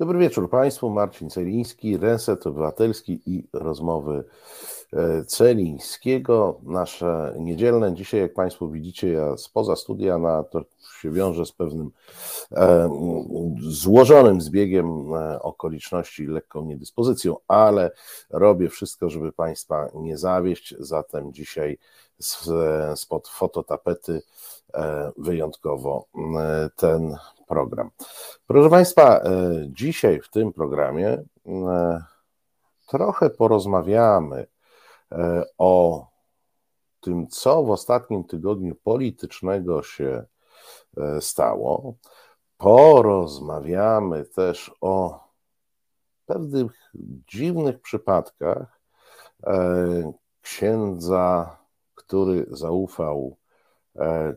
Dobry wieczór Państwu. Marcin Celiński, Reset Obywatelski i rozmowy e, Celińskiego. Nasze niedzielne. Dzisiaj, jak Państwo widzicie, ja spoza studia, na to się wiąże z pewnym e, złożonym zbiegiem e, okoliczności, lekką niedyspozycją, ale robię wszystko, żeby Państwa nie zawieść. Zatem dzisiaj spod fototapety wyjątkowo ten program. Proszę Państwa, e, dzisiaj w tym programie e, trochę porozmawiamy e, o tym, co w ostatnim tygodniu politycznego się stało. Porozmawiamy też o pewnych dziwnych przypadkach księdza, który zaufał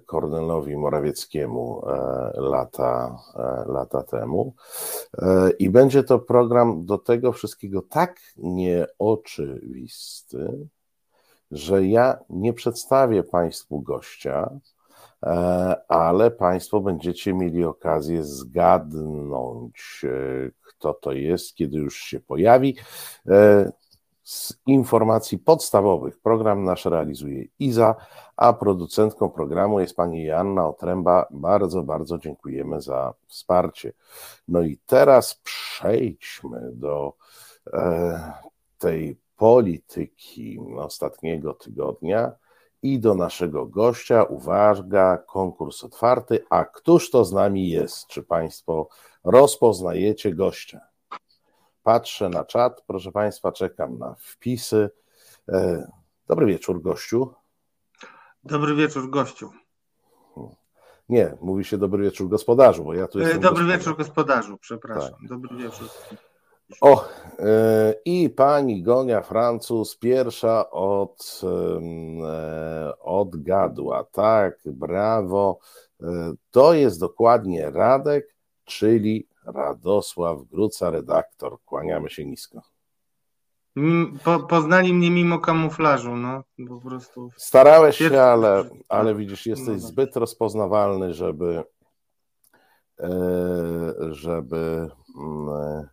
Kornelowi Morawieckiemu e, lata, e, lata temu. I będzie to program do tego wszystkiego tak nieoczywisty, że ja nie przedstawię Państwu gościa, ale Państwo będziecie mieli okazję zgadnąć, kto to jest, kiedy już się pojawi. Z informacji podstawowych program nasz realizuje Iza, a producentką programu jest pani Joanna Otręba. Bardzo, bardzo dziękujemy za wsparcie. No i teraz przejdźmy do e, tej polityki ostatniego tygodnia i do naszego gościa. Uwaga, konkurs otwarty. A któż to z nami jest? Czy Państwo rozpoznajecie gościa? Patrzę na czat, proszę Państwa, czekam na wpisy. E, dobry wieczór, gościu. Dobry wieczór, gościu. Nie, mówi się dobry wieczór, gospodarzu, bo ja tu e, jestem. Dobry wieczór, gospodarzu, przepraszam. Tak. Dobry wieczór. O, e, i pani Gonia Francuz, pierwsza od, odgadła. Tak, brawo. To jest dokładnie Radek, czyli Radosław Gruca, redaktor. Kłaniamy się nisko. Mm, po, poznali mnie mimo kamuflażu, no po prostu. Starałeś się, ale, ale widzisz, jesteś no zbyt rozpoznawalny, żeby e, żeby mm,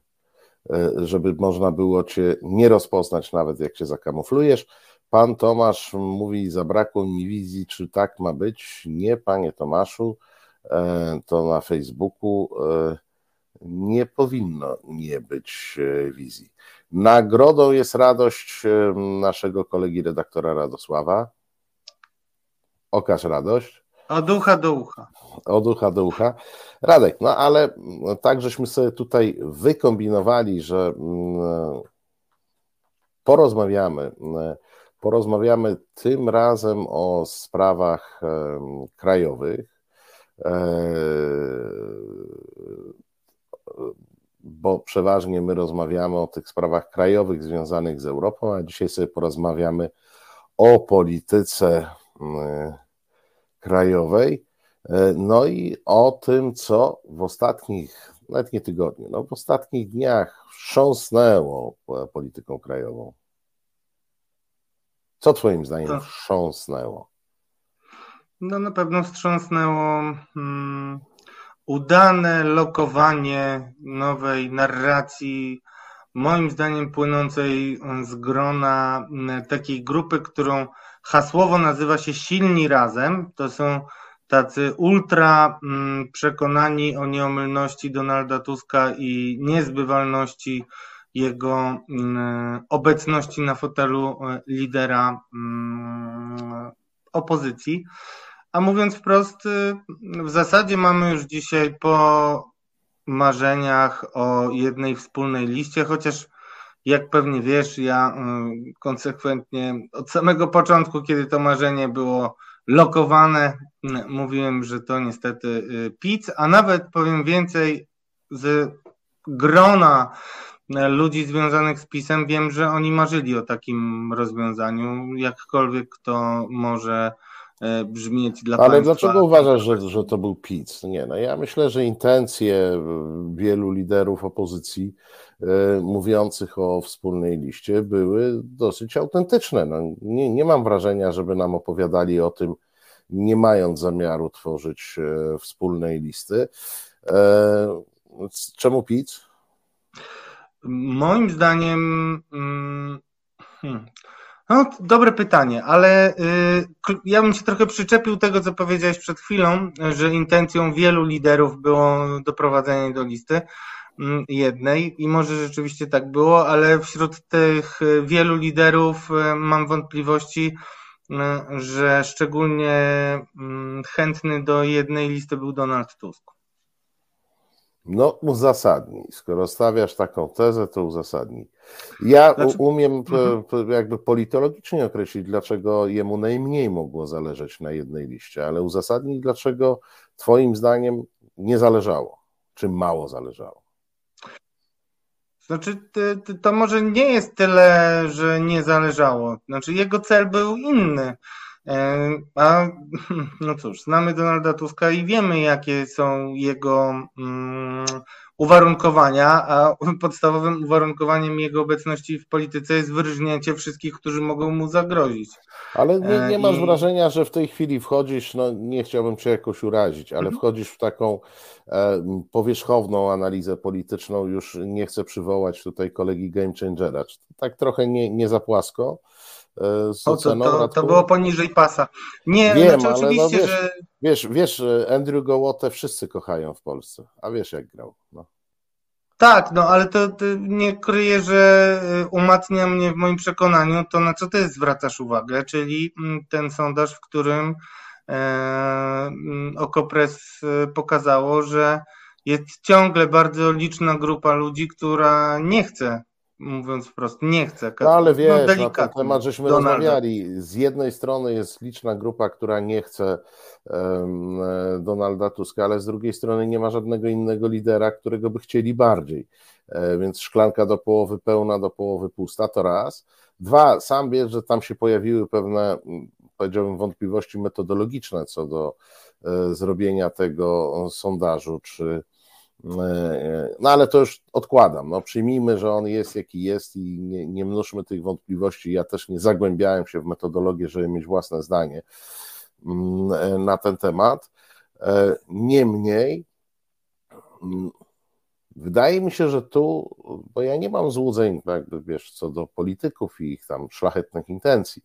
e, żeby można było cię nie rozpoznać, nawet jak się zakamuflujesz. Pan Tomasz mówi, zabrakło mi wizji, czy tak ma być? Nie, panie Tomaszu, e, to na Facebooku nie powinno nie być e, wizji. Nagrodą jest radość e, naszego kolegi redaktora Radosława. Okaż radość. Od ucha do ucha. Od ucha do ucha. Radek, no ale no, tak żeśmy sobie tutaj wykombinowali, że mm, porozmawiamy. Porozmawiamy tym razem o sprawach krajowych bo przeważnie my rozmawiamy o tych sprawach krajowych związanych z Europą, a dzisiaj sobie porozmawiamy o polityce mm, krajowej, e, no i o tym, co w ostatnich, nawet nie tygodniu, no w ostatnich dniach wstrząsnęło polityką krajową. Co Twoim zdaniem to... wstrząsnęło? No na pewno wstrząsnęło hmm, udane lokowanie nowej narracji, moim zdaniem płynącej z grona takiej grupy, którą hasłowo nazywa się Silni Razem. To są tacy ultra przekonani o nieomylności Donalda Tuska i niezbywalności jego obecności na fotelu e, lidera opozycji. A mówiąc wprost, y, w zasadzie mamy już dzisiaj po marzeniach o jednej wspólnej liście, chociaż jak pewnie wiesz, ja y, konsekwentnie od samego początku, kiedy to marzenie było lokowane, y, mówiłem, że to niestety PiC, a nawet powiem więcej, z grona ludzi związanych z PiSem wiem, że oni marzyli o takim rozwiązaniu, jakkolwiek to może brzmieć dla Ale państwa. dlaczego uważasz, że, że to był PiS? Nie, no ja myślę, że intencje wielu liderów opozycji e, mówiących o wspólnej liście były dosyć autentyczne. No, nie, nie mam wrażenia, żeby nam opowiadali o tym, nie mając zamiaru tworzyć e, wspólnej listy. Czemu PiS? moim zdaniem. Mm, hmm, no, dobre pytanie, ale y, ja bym się trochę przyczepił tego, co powiedziałeś przed chwilą, że intencją wielu liderów było doprowadzenie do listy mm, jednej i może rzeczywiście tak było, ale wśród tych wielu liderów y, mam wątpliwości, y, że szczególnie mm, chętny do jednej listy był Donald Tusk. No, uzasadnij. Skoro stawiasz taką tezę, to uzasadnij. Ja znaczy... umiem mhm. jakby politologicznie określić, dlaczego jemu najmniej mogło zależeć na jednej liście, ale uzasadnij, dlaczego Twoim zdaniem nie zależało, czy mało zależało. Znaczy, to może nie jest tyle, że nie zależało. Znaczy, jego cel był inny. E, a no cóż, znamy Donalda Tuska i wiemy, jakie są jego mm, uwarunkowania, a podstawowym uwarunkowaniem jego obecności w polityce jest wyrżnięcie wszystkich, którzy mogą mu zagrozić. Ale nie, nie masz I... wrażenia, że w tej chwili wchodzisz, no nie chciałbym cię jakoś urazić, ale mhm. wchodzisz w taką e, powierzchowną analizę polityczną, już nie chcę przywołać tutaj kolegi Game Changera, tak trochę nie, nie za płasko, E, oceną. To, to, było poniżej pasa. Nie, Wiem, znaczy oczywiście, no wiesz, że... Wiesz, wiesz, Andrew Gołotę wszyscy kochają w Polsce, a wiesz jak grał. No. Tak, no ale to, to, nie kryje, że y, umacnia mnie w moim przekonaniu to, na co ty zwracasz uwagę, czyli mm, ten sondaż, w którym e, mm, Okopres pokazało, że jest ciągle bardzo liczna grupa ludzi, która nie chce mówiąc wprost, nie chcę. No ale wiesz, no, na ten temat żeśmy Donalda. rozmawiali. Z jednej strony jest liczna grupa, która nie chce um, Donalda Tuska, ale z drugiej strony nie ma żadnego innego lidera, którego by chcieli bardziej. E, więc szklanka do połowy pełna, do połowy pusta, to raz. Dwa, sam wiesz, że tam się pojawiły pewne, powiedziałbym, wątpliwości metodologiczne co do e, zrobienia tego sondażu, czy no ale to już odkładam. No, przyjmijmy, że on jest jaki jest i nie, nie mnóżmy tych wątpliwości. Ja też nie zagłębiałem się w metodologię, żeby mieć własne zdanie mm, na ten temat. E, niemniej, mm, wydaje mi się, że tu, bo ja nie mam złudzeń, jakby wiesz, co do polityków i ich tam szlachetnych intencji.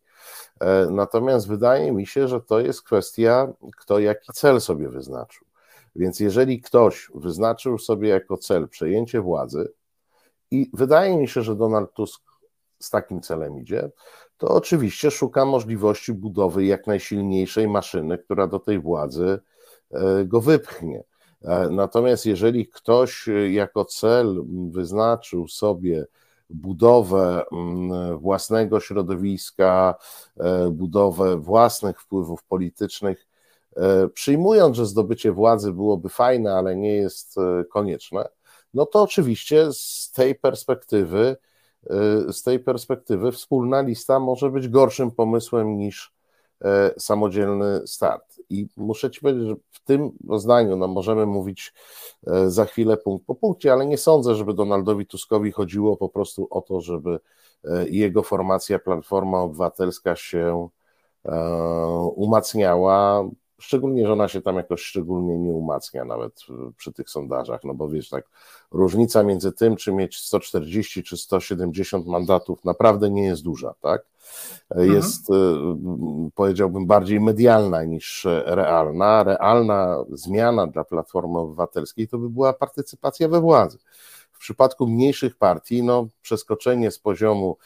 E, natomiast wydaje mi się, że to jest kwestia, kto jaki cel sobie wyznaczył. Więc jeżeli ktoś wyznaczył sobie jako cel przejęcie władzy, i wydaje mi się, że Donald Tusk z takim celem idzie, to oczywiście szuka możliwości budowy jak najsilniejszej maszyny, która do tej władzy e, go wypchnie. E, natomiast jeżeli ktoś jako cel wyznaczył sobie budowę mm, własnego środowiska, e, budowę własnych wpływów politycznych, E, przyjmując, że zdobycie władzy byłoby fajne, ale nie jest e, konieczne, no to oczywiście z tej perspektywy, e, z tej perspektywy wspólna lista może być gorszym pomysłem niż samodzielny start. I muszę Ci powiedzieć, że w tym zdaniu no możemy mówić za chwilę punkt po punkcie, ale nie sądzę, żeby Donaldowi Tuskowi chodziło po prostu o to, żeby jego formacja Platforma Obywatelska się umacniała Szczególnie, że ona się tam jakoś szczególnie nie umacnia nawet przy tych sondażach, no bo wiesz, tak, różnica między tym, czy mieć 140 czy 170 mandatów naprawdę nie jest duża, tak? Jest, mhm. powiedziałbym, bardziej medialna niż realna. Realna zmiana dla Platformy Obywatelskiej to by była partycypacja we władzy. W przypadku mniejszych partii, no, przeskoczenie z poziomu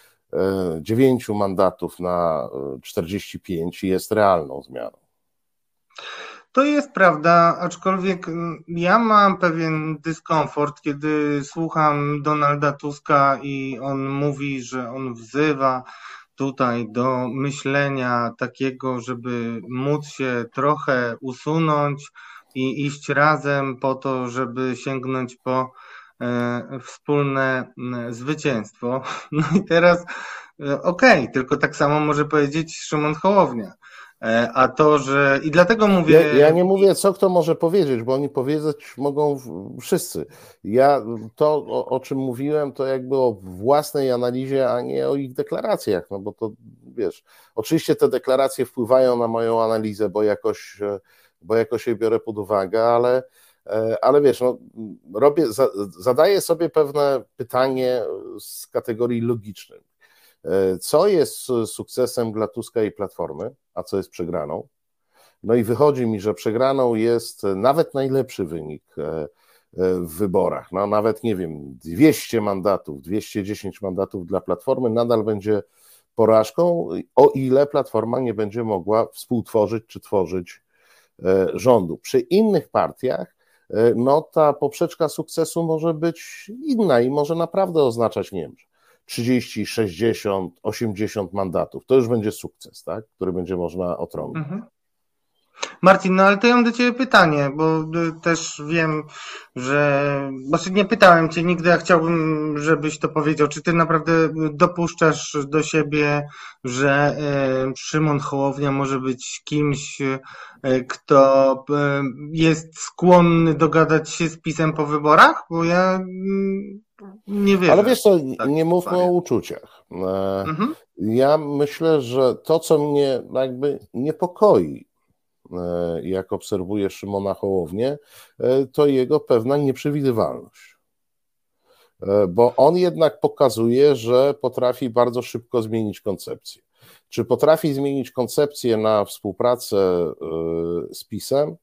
9 e, mandatów na 45 jest realną zmianą. To jest prawda, aczkolwiek mm, ja mam pewien dyskomfort, kiedy słucham Donalda Tuska i on mówi, że on wzywa tutaj do myślenia takiego, żeby móc się trochę usunąć i iść razem po to, żeby sięgnąć po e, wspólne zwycięstwo. No i teraz e, okej, okay, tylko tak samo może powiedzieć Szymon Hołownia. E, a to, że. I dlatego mówię. Ja, ja, nie mówię, co kto może powiedzieć, bo oni powiedzieć mogą wszyscy. Ja to, o, o, czym mówiłem, to jakby o własnej analizie, a nie o ich deklaracjach. No bo to wiesz, oczywiście te deklaracje wpływają na moją analizę, bo jakoś, bo jakoś je biorę pod uwagę, ale ale wiesz, no, robię, zadaję sobie pewne pytanie z kategorii logicznej. Co jest sukcesem dla Tuska i Platformy, a co jest przegraną? No i wychodzi mi, że przegraną jest nawet najlepszy wynik w wyborach. No nawet nie wiem, 200 mandatów, 210 mandatów dla Platformy nadal będzie porażką, o ile Platforma nie będzie mogła współtworzyć czy tworzyć e, rządu. Przy innych partiach e, no ta poprzeczka sukcesu może być inna i może naprawdę oznaczać, nie wiem, 30, 60, 80 mandatów. To już będzie sukces, tak? który będzie można otrąbić. Mhm. Marcin, no ale to ja mam do Ciebie pytanie, bo y, też wiem, że. Znaczy nie pytałem Cię nigdy, a chciałbym, żebyś to powiedział. Czy Ty naprawdę dopuszczasz do siebie, że y, Szymon Hołownia może być kimś, y, kto jest skłonny dogadać się z pisem po wyborach? Bo ja mm, nie wiem. Ale wiesz co, tak nie mówmy o uczuciach. E, mhm. Ja myślę, że to, co mnie jakby niepokoi jak obserwuję Szymona Hołownię, e, to jego pewna nieprzewidywalność. E, bo on jednak pokazuje, że potrafi bardzo szybko zmienić koncepcję. Czy potrafi zmienić koncepcję na współpracę z PiSem?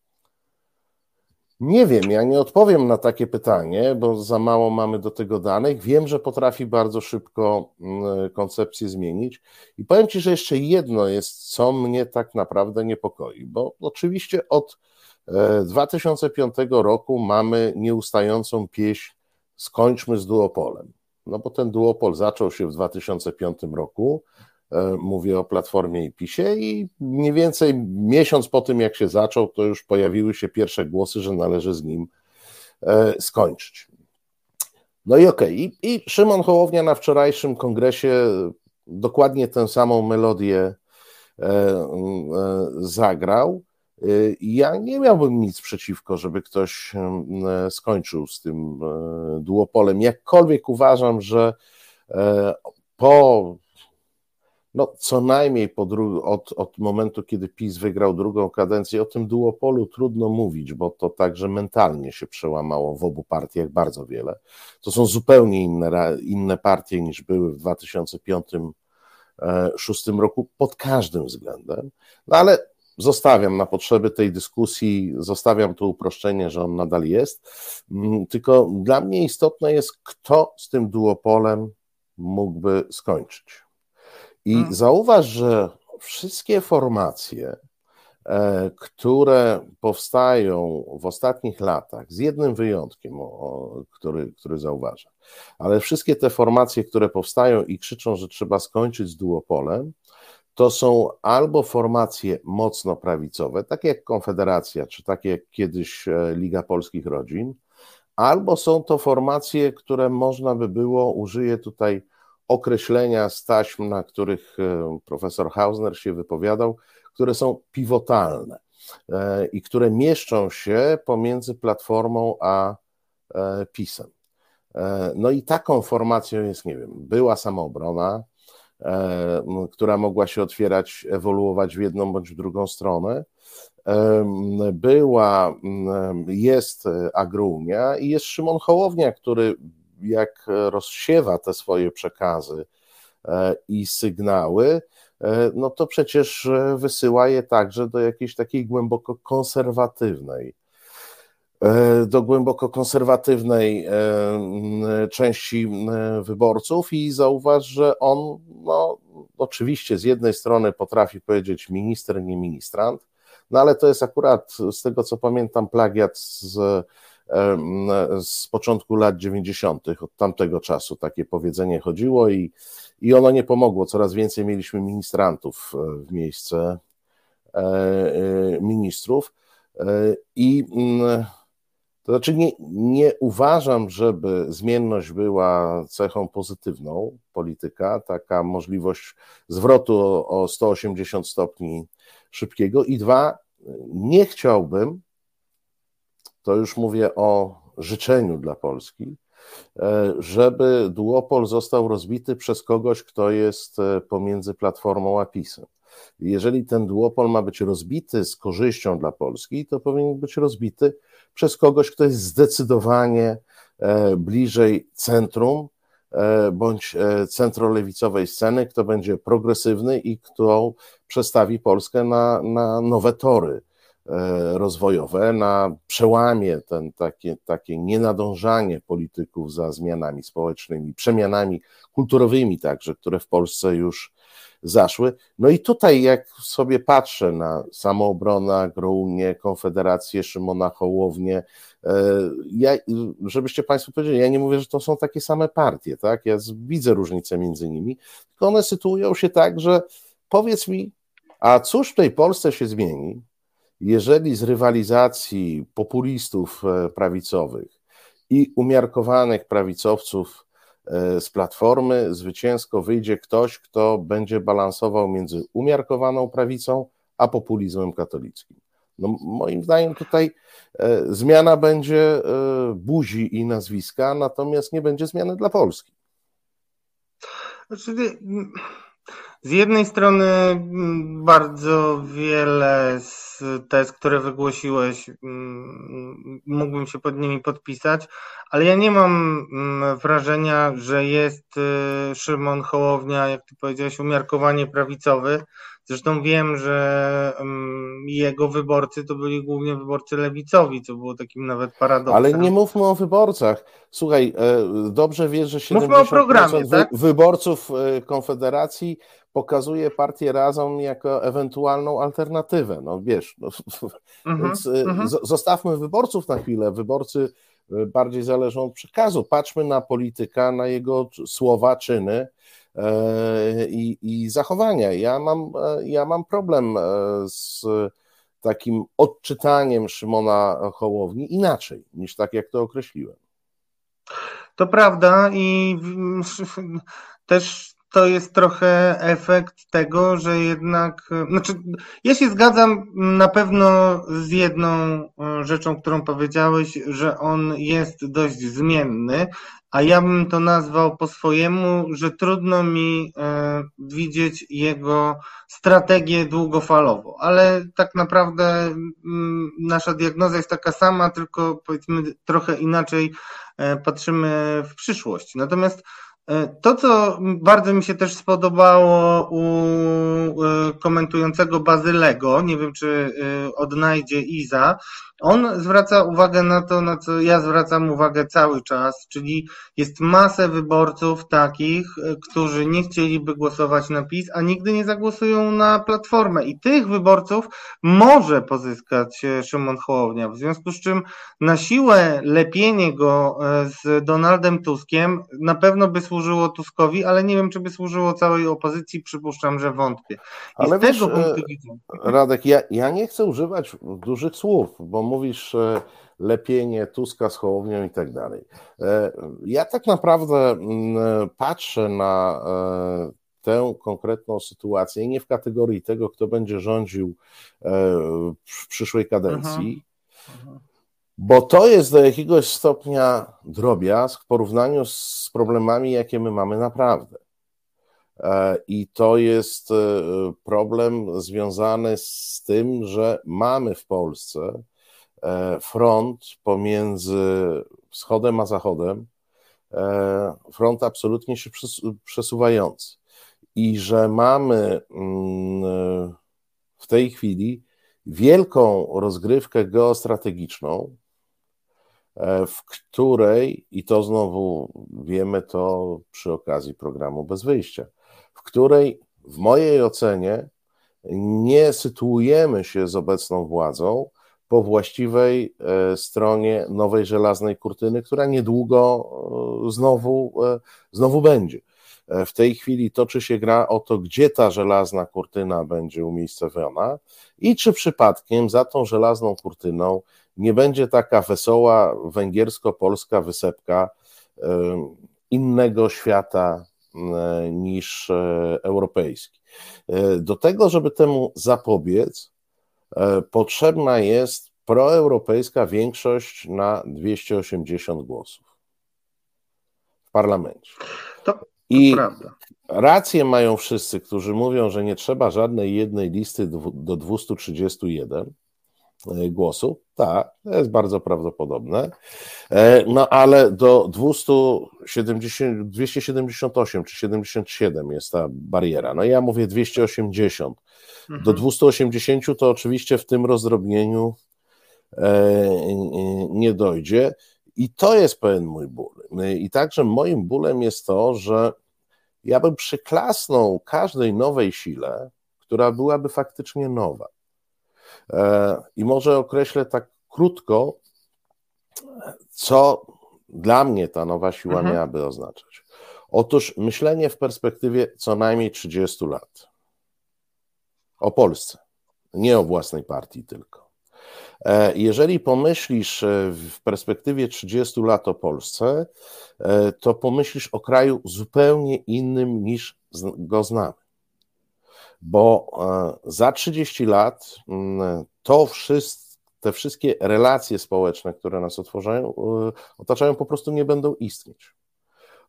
Nie wiem, ja nie odpowiem na takie pytanie, bo za mało mamy do tego danych. Wiem, że potrafi bardzo szybko mm, koncepcję zmienić. I powiem Ci, że jeszcze jedno jest, co mnie tak naprawdę niepokoi, bo oczywiście od 2005 e, roku mamy nieustającą pieśń Skończmy z duopolem. No bo ten duopol zaczął się w 2005 roku. E, mówię o Platformie i PiSie i mniej więcej miesiąc po tym, jak się zaczął, to już pojawiły się pierwsze głosy, że należy z nim e, skończyć. No i okej, okay. I, Szymon Hołownia na wczorajszym kongresie dokładnie tę samą melodię e, zagrał. Ja nie miałbym nic przeciwko, żeby ktoś skończył z tym duopolem. Jakkolwiek uważam, że po no, co najmniej od, od momentu, kiedy PiS wygrał drugą kadencję, o tym duopolu trudno mówić, bo to także mentalnie się przełamało w obu partiach bardzo wiele. To są zupełnie inne, inne partie niż były w 2005-2006 e, roku pod każdym względem. No ale zostawiam na potrzeby tej dyskusji, zostawiam to uproszczenie, że on nadal jest. Mm, tylko dla mnie istotne jest, kto z tym duopolem mógłby skończyć. I hmm. zauważ, że wszystkie formacje, e, które powstają w ostatnich latach, z jednym wyjątkiem, który, który zauważam, ale wszystkie te formacje, które powstają i krzyczą, że trzeba skończyć z duopolem, to są albo formacje mocno prawicowe, takie jak Konfederacja, czy takie jak kiedyś e, Liga Polskich Rodzin, albo są to formacje, które można by było, użyję tutaj określenia z taśm, na których e, profesor Hausner się wypowiadał, które są pivotalne e, i które mieszczą się pomiędzy Platformą a e, PiSem. No i taką formacją jest, nie wiem, była samoobrona, która mogła się otwierać, ewoluować w jedną bądź w drugą stronę. Była, jest Agrunia i jest Szymon Hołownia, który jak rozsiewa te swoje przekazy e, i sygnały, e, no to przecież e, wysyła je także do jakiejś takiej głęboko konserwatywnej, do głęboko konserwatywnej części wyborców i zauważ, że on, no, oczywiście z jednej strony potrafi powiedzieć minister, nie ministrant, no ale to jest akurat z tego co pamiętam plagiat z z początku lat 90., od tamtego czasu takie powiedzenie chodziło i, i ono nie pomogło. Coraz więcej mieliśmy ministrantów e, w miejsce e, e, ministrów. I mm, to znaczy, nie, nie uważam, żeby zmienność była cechą pozytywną polityka, taka możliwość zwrotu o, o 180 stopni szybkiego. I dwa, nie chciałbym, to już mówię o życzeniu dla Polski, e, żeby duopol został rozbity przez kogoś, kto jest e, pomiędzy Platformą a PiSem. Jeżeli ten duopol ma być rozbity z korzyścią dla Polski, to powinien być rozbity przez kogoś, kto jest zdecydowanie bliżej centrum bądź centrolewicowej sceny, kto będzie progresywny i kto przestawi Polskę na, na nowe tory rozwojowe, na przełamie ten, takie, takie nienadążanie polityków za zmianami społecznymi, przemianami kulturowymi także, które w Polsce już zaszły. No i tutaj, jak sobie patrzę na samoobronę, Agrounię, Konfederację, Szymona Hołownię, e, ja, żebyście Państwo powiedzieli, ja nie mówię, że to są takie same partie, tak? Ja widzę różnicę między nimi, tylko one sytuują się tak, że powiedz mi, a cóż w tej Polsce się zmieni, jeżeli z rywalizacji populistów e, prawicowych i umiarkowanych prawicowców E, z platformy zwycięsko wyjdzie ktoś, kto będzie balansował między umiarkowaną prawicą a populizmem katolickim. No, moim zdaniem tutaj e, zmiana będzie buzi i nazwiska, natomiast nie będzie zmiany dla Polski. Znaczy, z jednej strony bardzo wiele z tez, które wygłosiłeś, mógłbym się pod nimi podpisać, ale ja nie mam mm, wrażenia, że jest y, Szymon Hołownia, jak ty powiedziałeś, umiarkowanie prawicowy. Zresztą wiem, że jego wyborcy to byli głównie wyborcy lewicowi, co było takim nawet paradoksem. Ale nie mówmy o wyborcach. Słuchaj, e, dobrze wiesz, że 70% programie, tak? wyborców e, Konfederacji pokazuje partię Razem jako ewentualną alternatywę. No wiesz, no, -hmm, więc mm -hmm. zostawmy wyborców na chwilę. Wyborcy bardziej zależą od przekazu. Patrzmy na polityka, na jego słowa, czyny e, i, i zachowania. Ja mam, ja mam problem e, z takim odczytaniem Szymona Hołowni inaczej niż tak, jak to określiłem. To prawda i też to jest trochę efekt tego, że jednak, znaczy, ja się zgadzam na pewno z jedną e, rzeczą, którą powiedziałeś, że on jest dość zmienny, a ja bym to nazwał po swojemu, że trudno mi e, widzieć jego strategię długofalowo, ale tak naprawdę mm, nasza diagnoza jest taka sama, tylko powiedzmy trochę inaczej e, patrzymy w przyszłość. Natomiast to, co bardzo mi się też spodobało u e, komentującego Bazylego, nie wiem czy e, odnajdzie Iza, on zwraca uwagę na to, na co ja zwracam uwagę cały czas, czyli jest masę wyborców takich, którzy nie chcieliby głosować na PiS, a nigdy nie zagłosują na Platformę. I tych wyborców może pozyskać Szymon Hołownia. W związku z czym na siłę lepienie go z Donaldem Tuskiem na pewno by służyło Tuskowi, ale nie wiem, czy by służyło całej opozycji, przypuszczam, że wątpię. I ale wiesz, e, Radek, ja, ja nie chcę używać dużych słów, bo mówisz lepienie Tuska z Hołownią i tak dalej. E, ja tak naprawdę mm, patrzę na e, tę konkretną sytuację nie w kategorii tego, kto będzie rządził w przyszłej kadencji, mhm. Mhm bo to jest do jakiegoś stopnia drobiazg w porównaniu z problemami, jakie my mamy naprawdę. E, I to jest e, problem związany z tym, że mamy w Polsce e, front pomiędzy wschodem a zachodem, front absolutnie się przesuwający. I że mamy mm, w tej chwili wielką rozgrywkę geostrategiczną, E, w której, i to znowu wiemy to przy okazji programu Bez Wyjścia, w której w mojej ocenie nie sytuujemy się z obecną władzą po właściwej e, stronie nowej żelaznej kurtyny, która niedługo e, znowu, znowu będzie. W tej chwili toczy się gra o to, gdzie ta żelazna kurtyna będzie umiejscowiona i czy przypadkiem za tą żelazną kurtyną nie będzie taka wesoła węgiersko-polska wysepka innego świata niż e, europejski. E, do tego, żeby temu zapobiec, e, potrzebna jest proeuropejska większość na 280 głosów w parlamencie. To, to I prawda. rację mają wszyscy, którzy mówią, że nie trzeba żadnej jednej listy do 231, głosów. Tak, to jest bardzo prawdopodobne. No ale do 270, 278 czy 77 jest ta bariera. No ja mówię 280. Mhm. Do 280 to oczywiście w tym rozdrobnieniu nie dojdzie. I to jest pewien mój ból. I także moim bólem jest to, że ja bym przyklasnął każdej nowej sile, która byłaby faktycznie nowa. E, I może określę tak krótko, co dla mnie ta nowa siła mhm. miałaby oznaczać. Otóż myślenie w perspektywie co najmniej 30 lat. O Polsce, nie o własnej partii tylko. E, jeżeli pomyślisz e, w perspektywie 30 lat o Polsce, to pomyślisz o kraju zupełnie innym niż go znamy. Bo za 30 lat mm, to wszystko, te wszystkie relacje społeczne, które nas otworzają, otaczają, po prostu nie będą istnieć.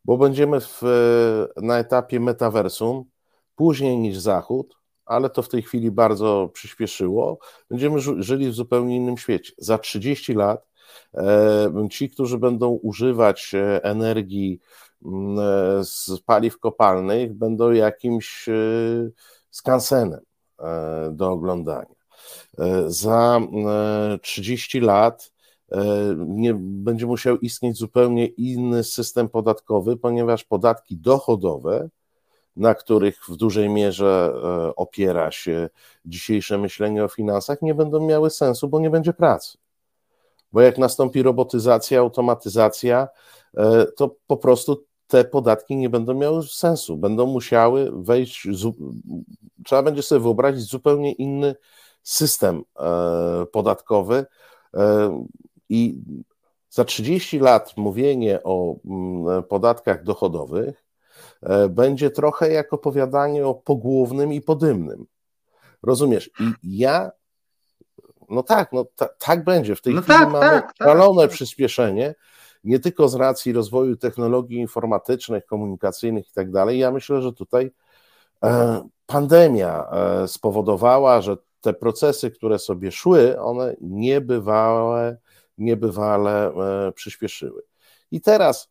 Bo będziemy w, na etapie metaversum później niż Zachód, ale to w tej chwili bardzo przyspieszyło. Będziemy żyli w zupełnie innym świecie. Za 30 lat e, ci, którzy będą używać e, energii mm, e, z paliw kopalnych, będą jakimś skansenem do oglądania. Za 30 lat nie, będzie musiał istnieć zupełnie inny system podatkowy, ponieważ podatki dochodowe na których w dużej mierze e, opiera się dzisiejsze myślenie o finansach, nie będą miały sensu, bo nie będzie pracy. Bo jak nastąpi robotyzacja, automatyzacja, e, to po prostu te podatki nie będą miały sensu. Będą musiały wejść, trzeba będzie sobie wyobrazić zupełnie inny system e, podatkowy i za 30 lat mówienie o mm, podatkach dochodowych E, będzie trochę jak opowiadanie o pogłównym i podymnym. Rozumiesz? I ja, no tak, no ta, tak będzie. W tej no chwili tak, mamy tak, tak, szalone tak. przyspieszenie, nie tylko z racji rozwoju technologii informatycznych, komunikacyjnych i tak dalej. Ja myślę, że tutaj e, pandemia e, spowodowała, że te procesy, które sobie szły, one niebywałe, niebywale przyspieszyły. I teraz,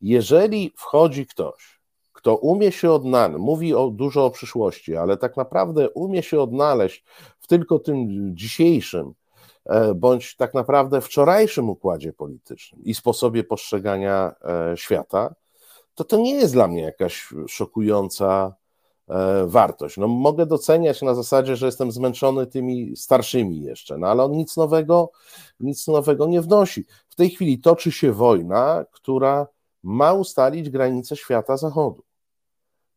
jeżeli wchodzi ktoś, kto umie się odnaleźć, mówi o, dużo o przyszłości, ale tak naprawdę umie się odnaleźć w tylko tym dzisiejszym, e, bądź tak naprawdę wczorajszym układzie politycznym i sposobie postrzegania e, świata, to to nie jest dla mnie jakaś szokująca e, wartość. No, mogę doceniać na zasadzie, że jestem zmęczony tymi starszymi jeszcze, no ale on nic nowego, nic nowego nie wnosi. W tej chwili toczy się wojna, która ma ustalić granice świata zachodu.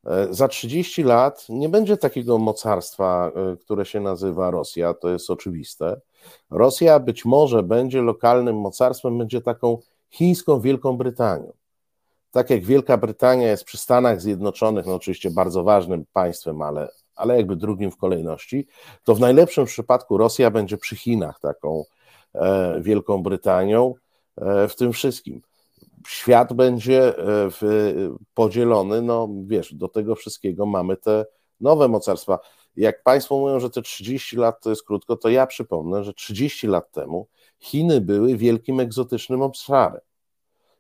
E, za 30 lat nie będzie takiego mocarstwa, e, które się nazywa Rosja, to jest oczywiste. Rosja być może będzie lokalnym mocarstwem, będzie taką chińską Wielką Brytanią. Tak jak Wielka Brytania jest przy Stanach Zjednoczonych, no oczywiście bardzo ważnym państwem, ale, ale jakby drugim w kolejności, to w najlepszym przypadku Rosja będzie przy Chinach taką e, Wielką Brytanią e, w tym wszystkim świat będzie e, podzielony, no wiesz, do tego wszystkiego mamy te nowe mocarstwa. Jak Państwo mówią, że te 30 lat to jest krótko, to ja przypomnę, że 30 lat temu Chiny były wielkim egzotycznym obszarem.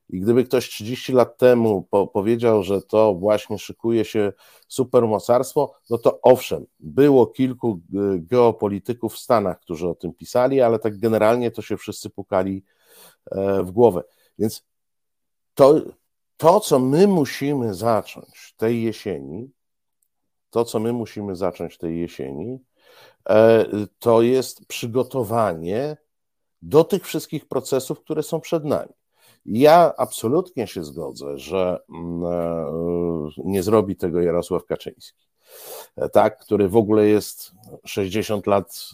I gdyby ktoś 30 lat temu po powiedział, że to właśnie szykuje się supermocarstwo, no to owszem, było kilku e, geopolityków w Stanach, którzy o tym pisali, ale tak generalnie to się wszyscy pukali e, w głowę. Więc to, to, co my musimy zacząć tej jesieni, to, co my musimy zacząć tej jesieni, e, to jest przygotowanie do tych wszystkich procesów, które są przed nami. Ja absolutnie się zgodzę, że mm, e, nie zrobi tego Jarosław Kaczyński, e, tak, który w ogóle jest 60 lat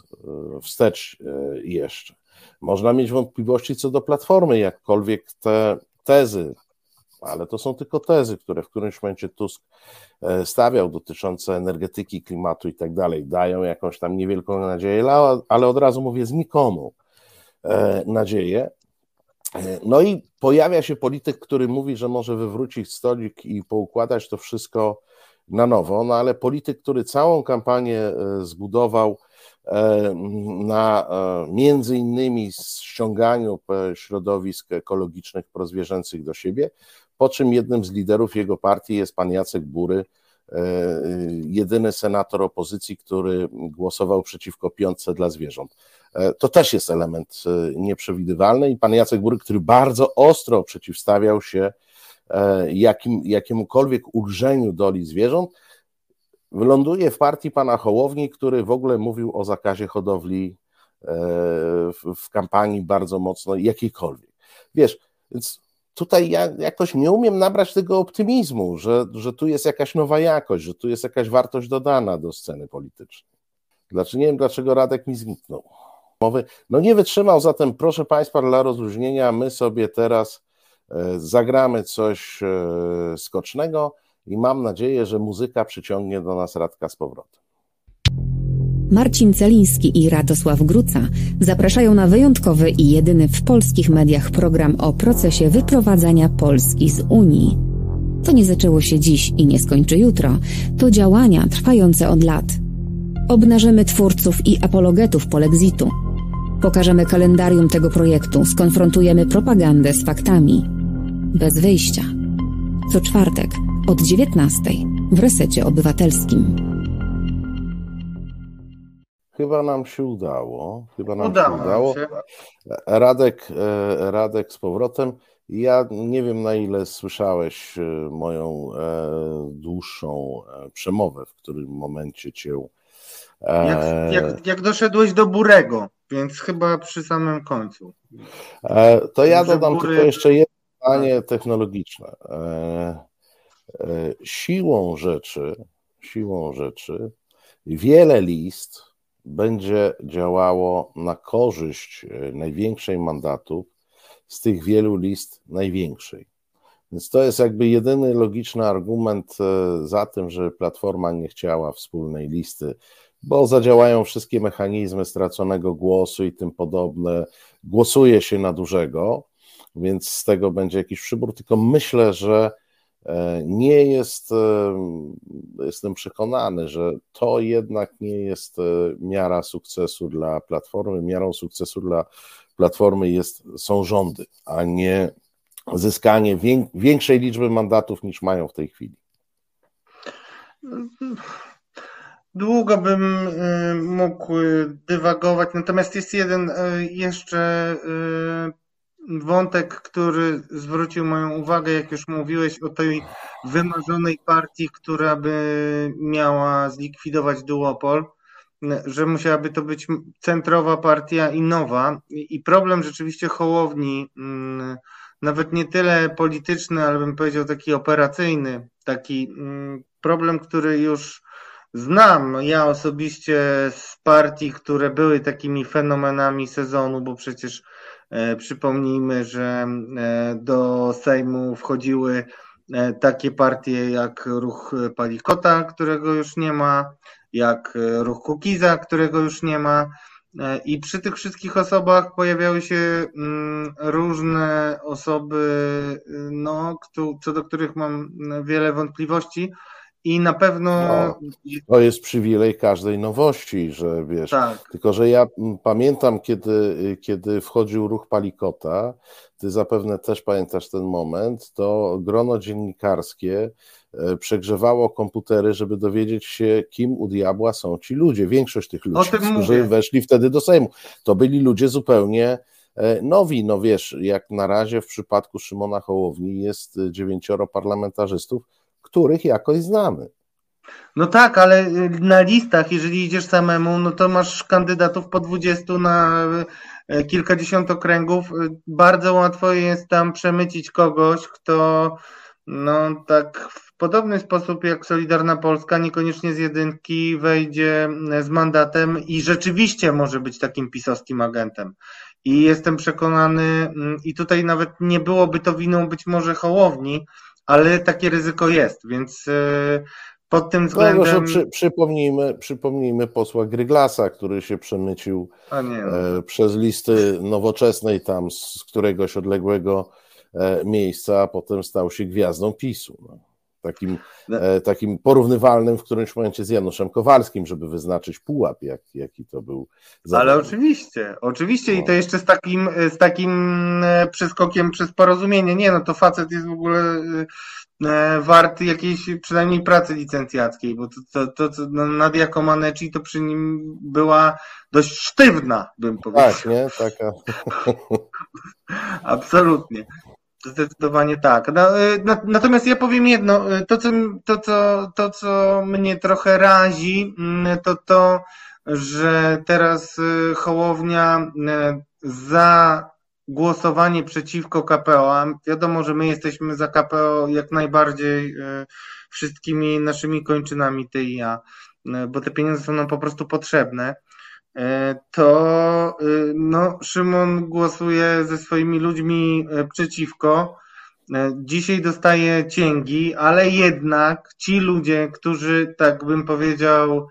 wstecz jeszcze. Można mieć wątpliwości co do platformy, jakkolwiek te tezy, ale to są tylko tezy, które w którymś momencie Tusk e, stawiał dotyczące energetyki, klimatu i tak dalej, dają jakąś tam niewielką nadzieję, ale od razu mówię, znikomu e, nadzieję. E, no i pojawia się polityk, który mówi, że może wywrócić stolik i poukładać to wszystko na nowo, no ale polityk, który całą kampanię zbudował na między innymi ściąganiu środowisk ekologicznych prozwierzęcych do siebie, po czym jednym z liderów jego partii jest pan Jacek Bury, jedyny senator opozycji, który głosował przeciwko piątce dla zwierząt. To też jest element nieprzewidywalny i pan Jacek Bury, który bardzo ostro przeciwstawiał się jakim, jakiemukolwiek ulżeniu doli zwierząt, wyląduje w partii pana Hołowni, który w ogóle mówił o zakazie hodowli e, w kampanii bardzo mocno jakiejkolwiek. Wiesz, więc tutaj ja jakoś nie umiem nabrać tego optymizmu, że, że tu jest jakaś nowa jakość, że tu jest jakaś wartość dodana do sceny politycznej. Dlaczego nie wiem, dlaczego Radek mi zniknął. Mowy, no nie wytrzymał, zatem proszę Państwa, dla rozluźnienia, my sobie teraz e, zagramy coś e, skocznego i mam nadzieję, że muzyka przyciągnie do nas Radka z powrotem. Marcin Celiński i Radosław Gruca zapraszają na wyjątkowy i jedyny w polskich mediach program o procesie wyprowadzania Polski z Unii. To nie zaczęło się dziś i nie skończy jutro. To działania trwające od lat. Obnażymy twórców i apologetów polexitu. Pokażemy kalendarium tego projektu, skonfrontujemy propagandę z faktami. Bez wyjścia. Co czwartek od 19 w resecie obywatelskim. Chyba nam się udało. Chyba nam udało się udało. Się. Radek, e, Radek z powrotem. Ja nie wiem, na ile słyszałeś e, moją e, dłuższą przemowę, w którym momencie cię. Jak, jak, jak doszedłeś do Burego, więc chyba przy samym końcu. To ja dodam Bury... tylko jeszcze jedno zdanie technologiczne. Siłą rzeczy, siłą rzeczy, wiele list będzie działało na korzyść e, największej mandatów z tych wielu list największej. Więc to jest jakby jedyny logiczny argument e, za tym, że Platforma nie chciała wspólnej listy, bo zadziałają wszystkie mechanizmy straconego głosu i tym podobne. Głosuje się na dużego, więc z tego będzie jakiś przybór. Tylko myślę, że nie jest, e, jestem przekonany, że to jednak nie jest e, miara sukcesu dla Platformy. Miarą sukcesu dla Platformy jest, są rządy, a nie zyskanie większej liczby mandatów niż mają w tej chwili. Długo bym mógł dywagować, natomiast jest jeden jeszcze wątek, który zwrócił moją uwagę, jak już mówiłeś o tej wymarzonej partii, która by miała zlikwidować duopol, że musiałaby to być centrowa partia i nowa. I problem rzeczywiście Hołowni, mm, nawet nie tyle polityczny, ale bym powiedział taki operacyjny, taki mm, problem, który już znam ja osobiście z partii, które były takimi fenomenami sezonu, bo przecież przypomnijmy, że e, do Sejmu wchodziły e, takie partie jak Ruch Palikota, którego już nie ma, jak Ruch Kukiza, którego już nie ma. I przy tych wszystkich osobach pojawiały się mm, różne osoby, no, co do których mam wiele wątpliwości, i na pewno. No, to jest przywilej każdej nowości, że wiesz. Tak. Tylko, że ja pamiętam, kiedy, kiedy wchodził ruch Palikota, ty zapewne też pamiętasz ten moment, to grono dziennikarskie e, przegrzewało komputery, żeby dowiedzieć się, kim u diabła są ci ludzie. Większość tych ludzi, którzy weszli wtedy do Sejmu, to byli ludzie zupełnie e, nowi. No wiesz, jak na razie w przypadku Szymona Hołowni jest dziewięcioro parlamentarzystów, których jakoś znamy. No tak, ale na listach, jeżeli idziesz samemu, no to masz kandydatów po 20 na e, kilkadziesiąt okręgów. Bardzo łatwo jest tam przemycić kogoś, kto no tak w podobny sposób jak Solidarna Polska, niekoniecznie z jedynki wejdzie z mandatem i rzeczywiście może być takim pisowskim agentem. I jestem przekonany, mm, i tutaj nawet nie byłoby to winą być może Hołowni, ale takie ryzyko jest, więc e, pod tym względem. No, przy, przypomnijmy, przypomnijmy posła Gryglasa, który się przemycił no. E, przez listy nowoczesnej tam z któregoś odległego e, miejsca, a potem stał się gwiazdą PiSu. No. Takim, no. e, takim porównywalnym w którymś momencie z Januszem Kowalskim, żeby wyznaczyć pułap, jak, jaki to był. Ale oczywiście, oczywiście no. i to jeszcze z takim, z takim e, przeskokiem przez porozumienie. Nie, no to facet jest w ogóle e, wart jakiejś przynajmniej pracy licencjackiej, bo to, to, to, Nadia Comaneci to przy nim była dość sztywna, bym powiedział. Tak, nie? Taka. Absolutnie. Zdecydowanie tak. No, y, natomiast ja powiem jedno, y, to co, to, co, to, co mnie trochę razi, mm, to to, że teraz y, Hołownia za głosowanie przeciwko KPO, wiadomo, że my jesteśmy za KPO jak najbardziej wszystkimi naszymi kończynami ty i ja, bo te pieniądze są nam po prostu potrzebne. E, to y, no, Szymon głosuje ze swoimi ludźmi e, przeciwko. E, dzisiaj dostaje cięgi, ale jednak ci ludzie, którzy, tak bym powiedział,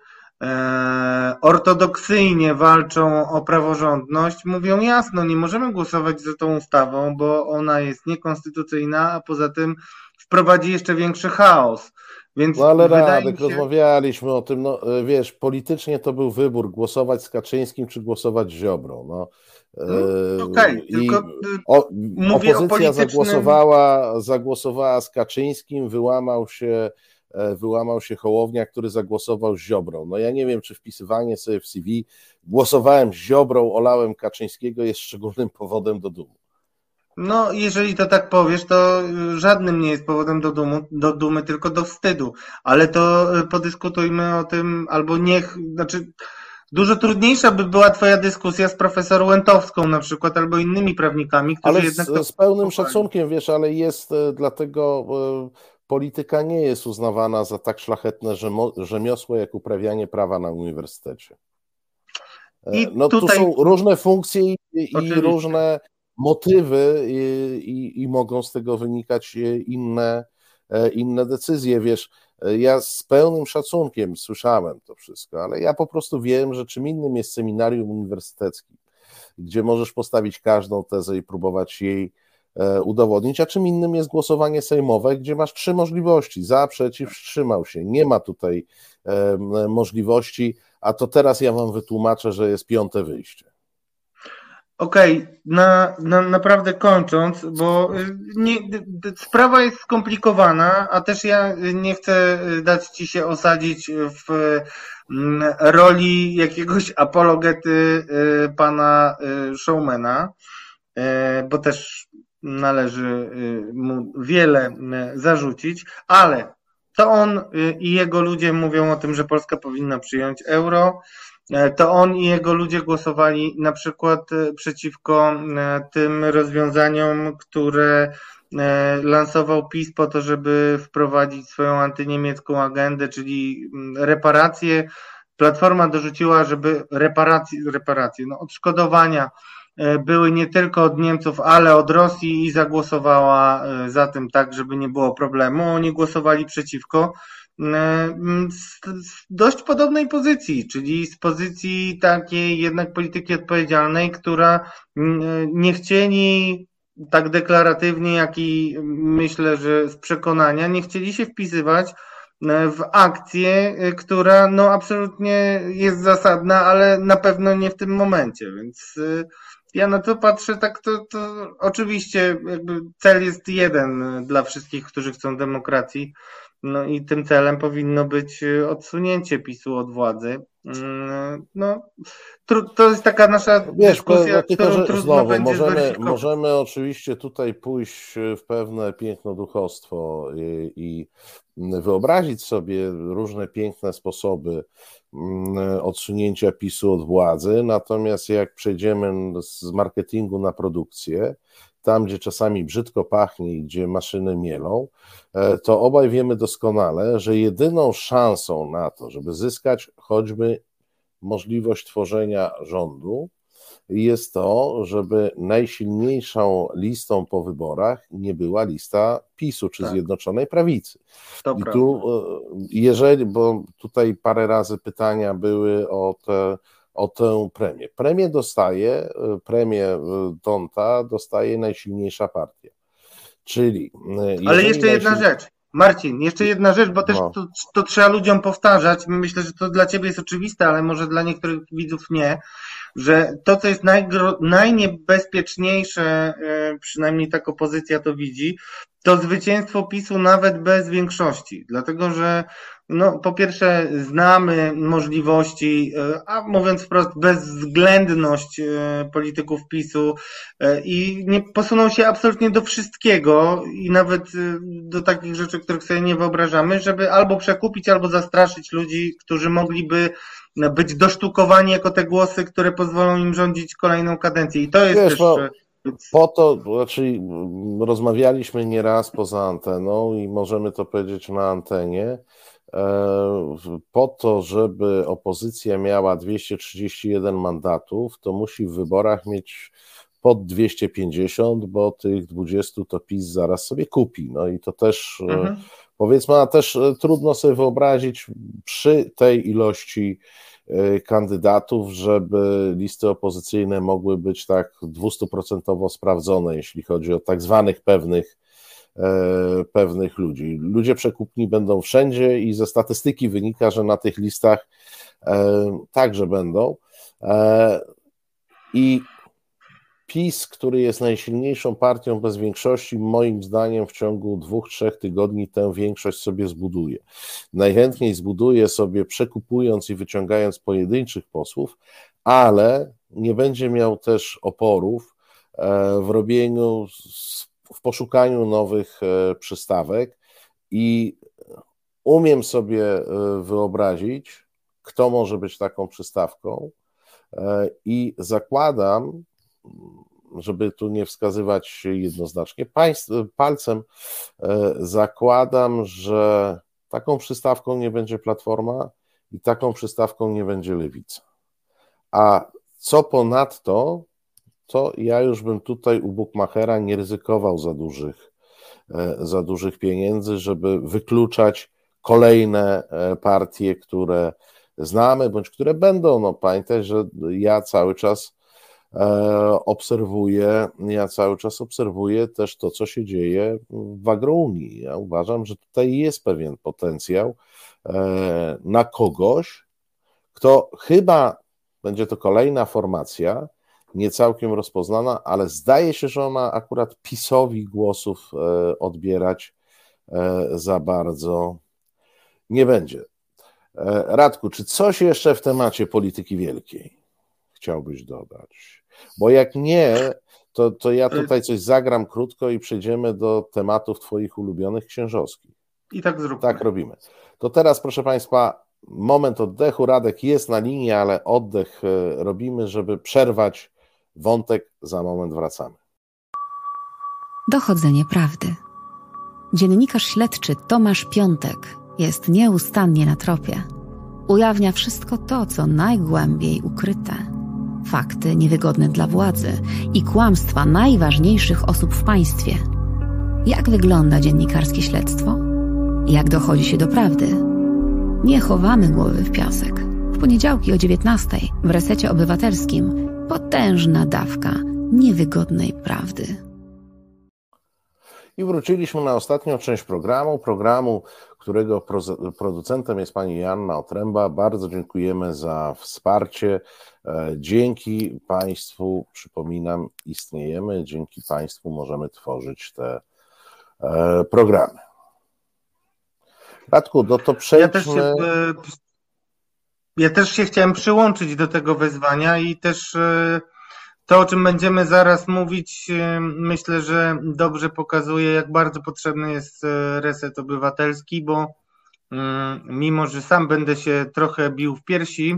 ortodoksyjnie walczą o praworządność, mówią jasno, nie możemy głosować za tą ustawą, bo ona jest niekonstytucyjna, a poza tym wprowadzi jeszcze większy chaos. Więc no ale Radek, się... rozmawialiśmy o tym, no e, wiesz, politycznie to był wybór, głosować z Kaczyńskim czy głosować z Ziobrą. No. no Okej, okay, tylko o, opozycja politycznym... zagłosowała, zagłosowała z Kaczyńskim, wyłamał się e, wyłamał się Hołownia, który zagłosował z Ziobrą. No ja nie wiem, czy wpisywanie sobie w CV głosowałem z Ziobrą, olałem Kaczyńskiego jest szczególnym powodem do dumy. No, jeżeli to tak powiesz, to żadnym nie jest powodem do, dumu, do dumy, tylko do wstydu. Ale to y, podyskutujmy o tym, albo niech, znaczy, dużo trudniejsza by była Twoja dyskusja z profesor Łętowską na przykład, albo innymi prawnikami, którzy ale jednak. Z, z pełnym szacunkiem, wiesz, ale jest, y, dlatego y, polityka nie jest uznawana za tak szlachetne rzemiosło, jak uprawianie prawa na uniwersytecie. I no tutaj... tu są różne funkcje i, i różne motywy i, i, mogą z tego wynikać inne, e, inne decyzje. Wiesz, e, ja z pełnym szacunkiem słyszałem to wszystko, ale ja po prostu wiem, że czym innym jest seminarium uniwersyteckie, gdzie możesz postawić każdą tezę i próbować jej e, udowodnić, a czym innym jest głosowanie sejmowe, gdzie masz trzy możliwości: za, przeciw, wstrzymał się. Nie ma tutaj możliwości, a to teraz ja wam wytłumaczę, że jest piąte wyjście. Okej, okay, na, na, naprawdę kończąc, bo y, nie, sprawa jest skomplikowana, a też ja nie chcę dać Ci się osadzić w mm, roli jakiegoś apologety y, pana y, showmana, bo też należy mu wiele zarzucić, ale to on i jego ludzie mówią o tym, że Polska powinna przyjąć euro. E, to on i jego ludzie głosowali na przykład e, przeciwko e, tym rozwiązaniom, które lansował PiS po to, żeby wprowadzić swoją antyniemiecką agendę, czyli mm, reparacje. Platforma dorzuciła, żeby reparacje, reparacje no odszkodowania były nie tylko od Niemców, ale od Rosji i zagłosowała za tym tak, żeby nie było problemu. Oni głosowali przeciwko. E, z dość podobnej pozycji, czyli z pozycji takiej jednak polityki odpowiedzialnej, która nie chcieli tak deklaratywnie, jak i myślę, że z przekonania, nie chcieli się wpisywać e, w akcję, e, która no absolutnie jest zasadna, ale na pewno nie w tym momencie, więc ja na to patrzę tak, to, to oczywiście jakby cel jest jeden dla wszystkich, którzy chcą demokracji, no i tym celem powinno być y, odsunięcie PiSu od władzy. Mm, no, to jest taka nasza Wiesz, dyskusja, tylko, którą trudno znowu, będzie możemy, możemy oczywiście tutaj pójść w pewne pięknoduchostwo i, i wyobrazić sobie różne piękne sposoby mm, odsunięcia PiSu od władzy, natomiast jak przejdziemy z marketingu na produkcję, tam, gdzie czasami brzydko pachnie i gdzie maszyny mielą, e, to obaj wiemy doskonale, że jedyną szansą na to, żeby zyskać choćby możliwość tworzenia rządu, jest to, żeby najsilniejszą listą po wyborach nie była lista PiSu czy tak. Zjednoczonej Prawicy. To I tu, e, jeżeli, bo tutaj parę razy pytania były o te o tę premię. Premię dostaje, e, premię Donta dostaje najsilniejsza partia. Czyli. E, Ale jeszcze jedna rzecz. Marcin, jeszcze jedna rzecz, bo też no. to, to, trzeba ludziom powtarzać. Myślę, że to dla ciebie jest oczywiste, ale może dla niektórych widzów nie, że to, co jest najgro, najniebezpieczniejsze, przynajmniej tak opozycja to widzi, to zwycięstwo PiSu nawet bez większości. Dlatego, że no, po pierwsze, znamy możliwości, e, a mówiąc wprost, bezwzględność e, polityków PiSu e, i nie posuną się absolutnie do wszystkiego i nawet do takich rzeczy, których sobie nie wyobrażamy, żeby albo przekupić, albo zastraszyć ludzi, którzy mogliby być dosztukowani jako te głosy, które pozwolą im rządzić kolejną kadencję. I to jest Wiesz, też. Bo... Po to, znaczy rozmawialiśmy nieraz poza anteną i możemy to powiedzieć na antenie, po to, żeby opozycja miała 231 mandatów, to musi w wyborach mieć pod 250, bo tych 20 to PiS zaraz sobie kupi. No i to też e, mhm. powiedzmy, a też e, trudno sobie wyobrazić przy tej ilości kandydatów, żeby listy opozycyjne mogły być tak 200% sprawdzone, jeśli chodzi o tak zwanych pewnych E, pewnych ludzi. Ludzie przekupni będą wszędzie i ze statystyki wynika, że na tych listach e, także będą. E, I PiS, który jest najsilniejszą partią bez większości, moim zdaniem w ciągu dwóch, trzech tygodni tę większość sobie zbuduje. Najchętniej zbuduje sobie przekupując i wyciągając pojedynczych posłów, ale nie będzie miał też oporów w robieniu w poszukaniu nowych e, przystawek i umiem sobie e, wyobrazić, kto może być taką przystawką e, i zakładam, żeby tu nie wskazywać jednoznacznie palcem, zakładam, że taką przystawką nie będzie Platforma i taką przystawką nie będzie Lewica. A co ponadto, to ja już bym tutaj u Bookmachera nie ryzykował za dużych, e, za dużych pieniędzy, żeby wykluczać kolejne e, partie, które znamy, bądź które będą. No pamiętaj, że ja cały czas e, obserwuję, ja cały czas obserwuję też to, co się dzieje w agrounii. Ja uważam, że tutaj jest pewien potencjał na kogoś, kto chyba będzie to kolejna formacja, nie całkiem rozpoznana, ale zdaje się, że ona akurat PiSowi głosów e, odbierać e, za bardzo nie będzie. E, Radku, czy coś jeszcze w temacie polityki wielkiej chciałbyś dodać? Bo jak nie, to, to ja tutaj coś zagram krótko i przejdziemy do tematów Twoich ulubionych księżowskich. I tak zróbmy. Tak robimy. To teraz, proszę Państwa, moment oddechu. Radek jest na linii, ale oddech robimy, żeby przerwać Wątek za moment wracamy. Dochodzenie prawdy. Dziennikarz śledczy Tomasz Piątek jest nieustannie na tropie. Ujawnia wszystko to, co najgłębiej ukryte. Fakty niewygodne dla władzy i kłamstwa najważniejszych osób w państwie. Jak wygląda dziennikarskie śledztwo? Jak dochodzi się do prawdy? Nie chowamy głowy w piasek. W poniedziałki o 19 w resecie obywatelskim potężna dawka niewygodnej prawdy. I wróciliśmy na ostatnią część programu, programu, którego producentem jest pani Joanna Otręba. Bardzo dziękujemy za wsparcie. E, dzięki Państwu, przypominam, istniejemy, dzięki Państwu możemy tworzyć te e, programy. Radku, no to przejdźmy... Ja też się e, ja też się chciałem przyłączyć do tego wezwania i też e, to, o czym będziemy zaraz mówić, e, myślę, że dobrze pokazuje, jak bardzo potrzebny jest e, reset obywatelski, bo mimo, że sam będę się trochę bił w piersi,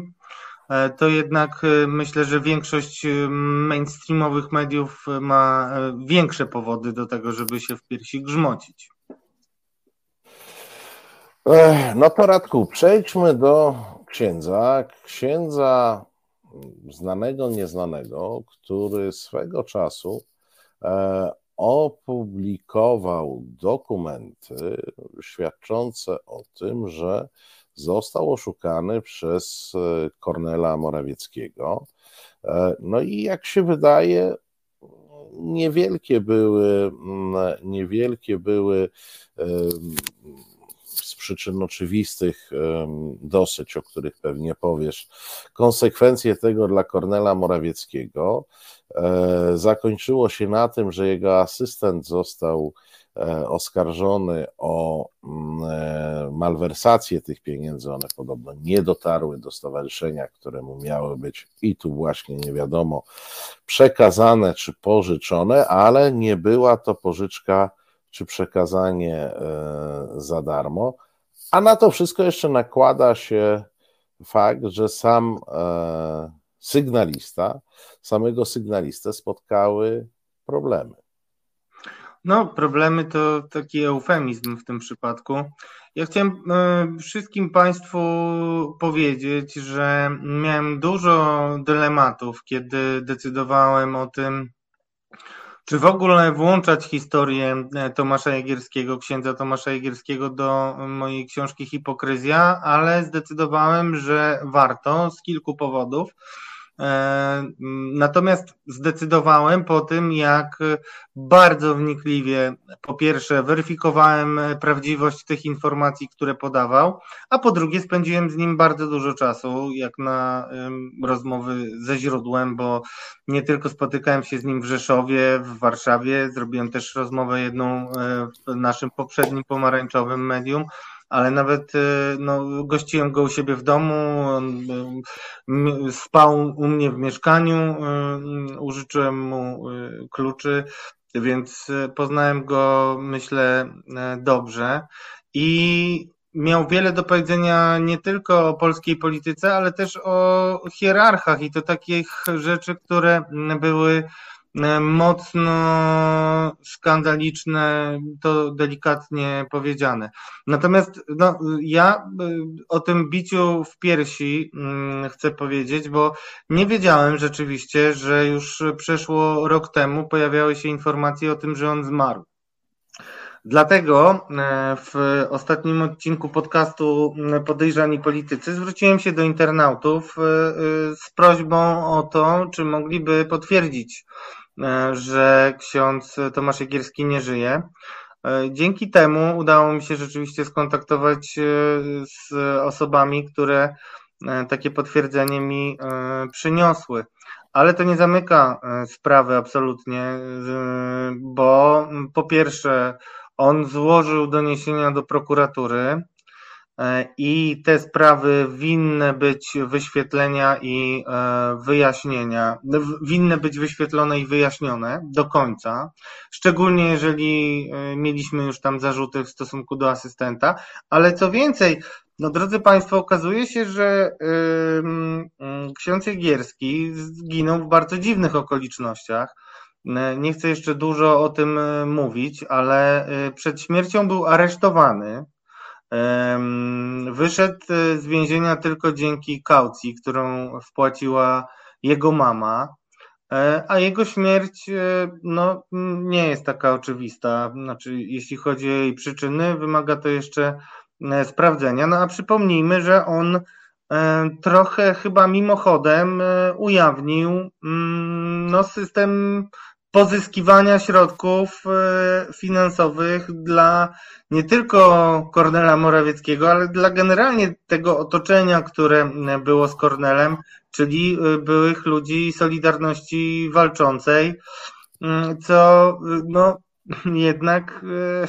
to jednak myślę, że większość mainstreamowych mediów ma większe powody do tego, żeby się w piersi grzmocić. No to Radku, przejdźmy do księdza, księdza znanego, nieznanego, który swego czasu e, opublikował dokumenty świadczące o tym, że został oszukany przez e, Kornela Morawieckiego. E, no i jak się wydaje, niewielkie były, niewielkie były przyczyn oczywistych dosyć, o których pewnie powiesz, konsekwencje tego dla Kornela Morawieckiego e, zakończyło się na tym, że jego asystent został e, oskarżony o mm, e, malwersację tych pieniędzy. One podobno nie dotarły do stowarzyszenia, któremu miały być i tu właśnie nie wiadomo przekazane czy pożyczone, ale nie była to pożyczka czy przekazanie za darmo. A na to wszystko jeszcze nakłada się fakt, że sam e, sygnalista, samego sygnalistę spotkały problemy. No, problemy to taki eufemizm w tym przypadku. Ja chciałem e, wszystkim Państwu powiedzieć, że miałem dużo dylematów, kiedy decydowałem o tym, czy w ogóle włączać historię e, Tomasza Jagierskiego, księdza Tomasza Jagierskiego do mojej książki Hipokryzja, ale zdecydowałem, że warto z kilku powodów. E, natomiast zdecydowałem po tym, jak bardzo wnikliwie, po pierwsze, weryfikowałem prawdziwość tych informacji, które podawał, a po drugie, spędziłem z nim bardzo dużo czasu, jak na rozmowy ze źródłem, bo nie tylko spotykałem się z nim w Rzeszowie, w Warszawie, zrobiłem też rozmowę jedną e, w naszym poprzednim pomarańczowym medium ale nawet y, no, gościłem go u siebie w domu, y, spał u mnie w mieszkaniu, y, użyczyłem mu kluczy, więc poznałem go, myślę, dobrze. I miał wiele do powiedzenia nie tylko o polskiej polityce, ale też o hierarchach i to takich rzeczy, które były mocno skandaliczne, to delikatnie powiedziane. Natomiast no, ja e, o tym biciu w piersi mm, chcę powiedzieć, bo nie wiedziałem rzeczywiście, że już przeszło rok temu pojawiały się informacje o tym, że on zmarł. Dlatego e, w ostatnim odcinku podcastu Podejrzani Politycy zwróciłem się do internautów z prośbą o to, czy mogliby potwierdzić E, że ksiądz Tomasz Jagierski nie żyje. E, dzięki temu udało mi się rzeczywiście skontaktować e, z osobami, które takie potwierdzenie mi przyniosły. Ale to nie zamyka sprawy absolutnie, bo po pierwsze, on złożył doniesienia do prokuratury, E, i te sprawy winny być wyświetlenia i e, wyjaśnienia, winny być wyświetlone i wyjaśnione do końca, szczególnie jeżeli e, mieliśmy już tam zarzuty w stosunku do asystenta, ale co więcej, no drodzy Państwo, okazuje się, że ksiądz Jegierski zginął w bardzo dziwnych okolicznościach. Nie chcę jeszcze dużo o tym mówić, ale przed śmiercią był aresztowany Wyszedł e, z więzienia tylko dzięki kaucji, którą wpłaciła jego mama, e, a jego śmierć e, no, nie jest taka oczywista. Znaczy, jeśli chodzi o jej przyczyny, wymaga to jeszcze sprawdzenia. No a przypomnijmy, że on trochę chyba mimochodem ujawnił mm, no, system pozyskiwania środków e, finansowych dla nie tylko Kornela Morawieckiego, ale dla generalnie tego otoczenia, które było z Kornelem, czyli e, byłych ludzi Solidarności Walczącej, mm, co no, jednak e,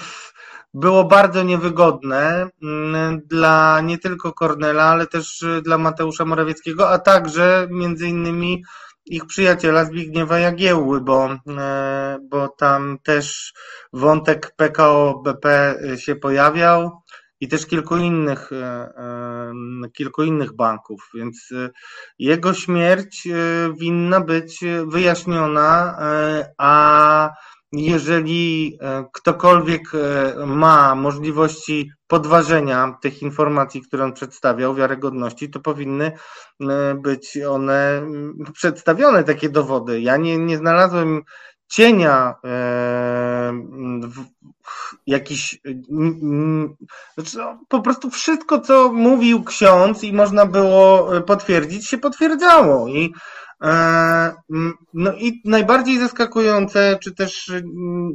było bardzo niewygodne mm, dla nie tylko Kornela, ale też dla Mateusza Morawieckiego, a także między innymi ich przyjaciela Zbigniewa Jagiełły, bo, e, bo tam też wątek PKO BP się pojawiał i też kilku innych, e, e, kilku innych banków, więc jego śmierć winna być wyjaśniona, a jeżeli e, ktokolwiek e, ma możliwości podważenia tych informacji, które on przedstawiał, wiarygodności, to powinny e, być one przedstawione, takie dowody. Ja nie, nie znalazłem cienia jakiś znaczy no, po prostu wszystko, co mówił ksiądz i można było potwierdzić, się potwierdzało. I E, no i najbardziej zaskakujące, czy też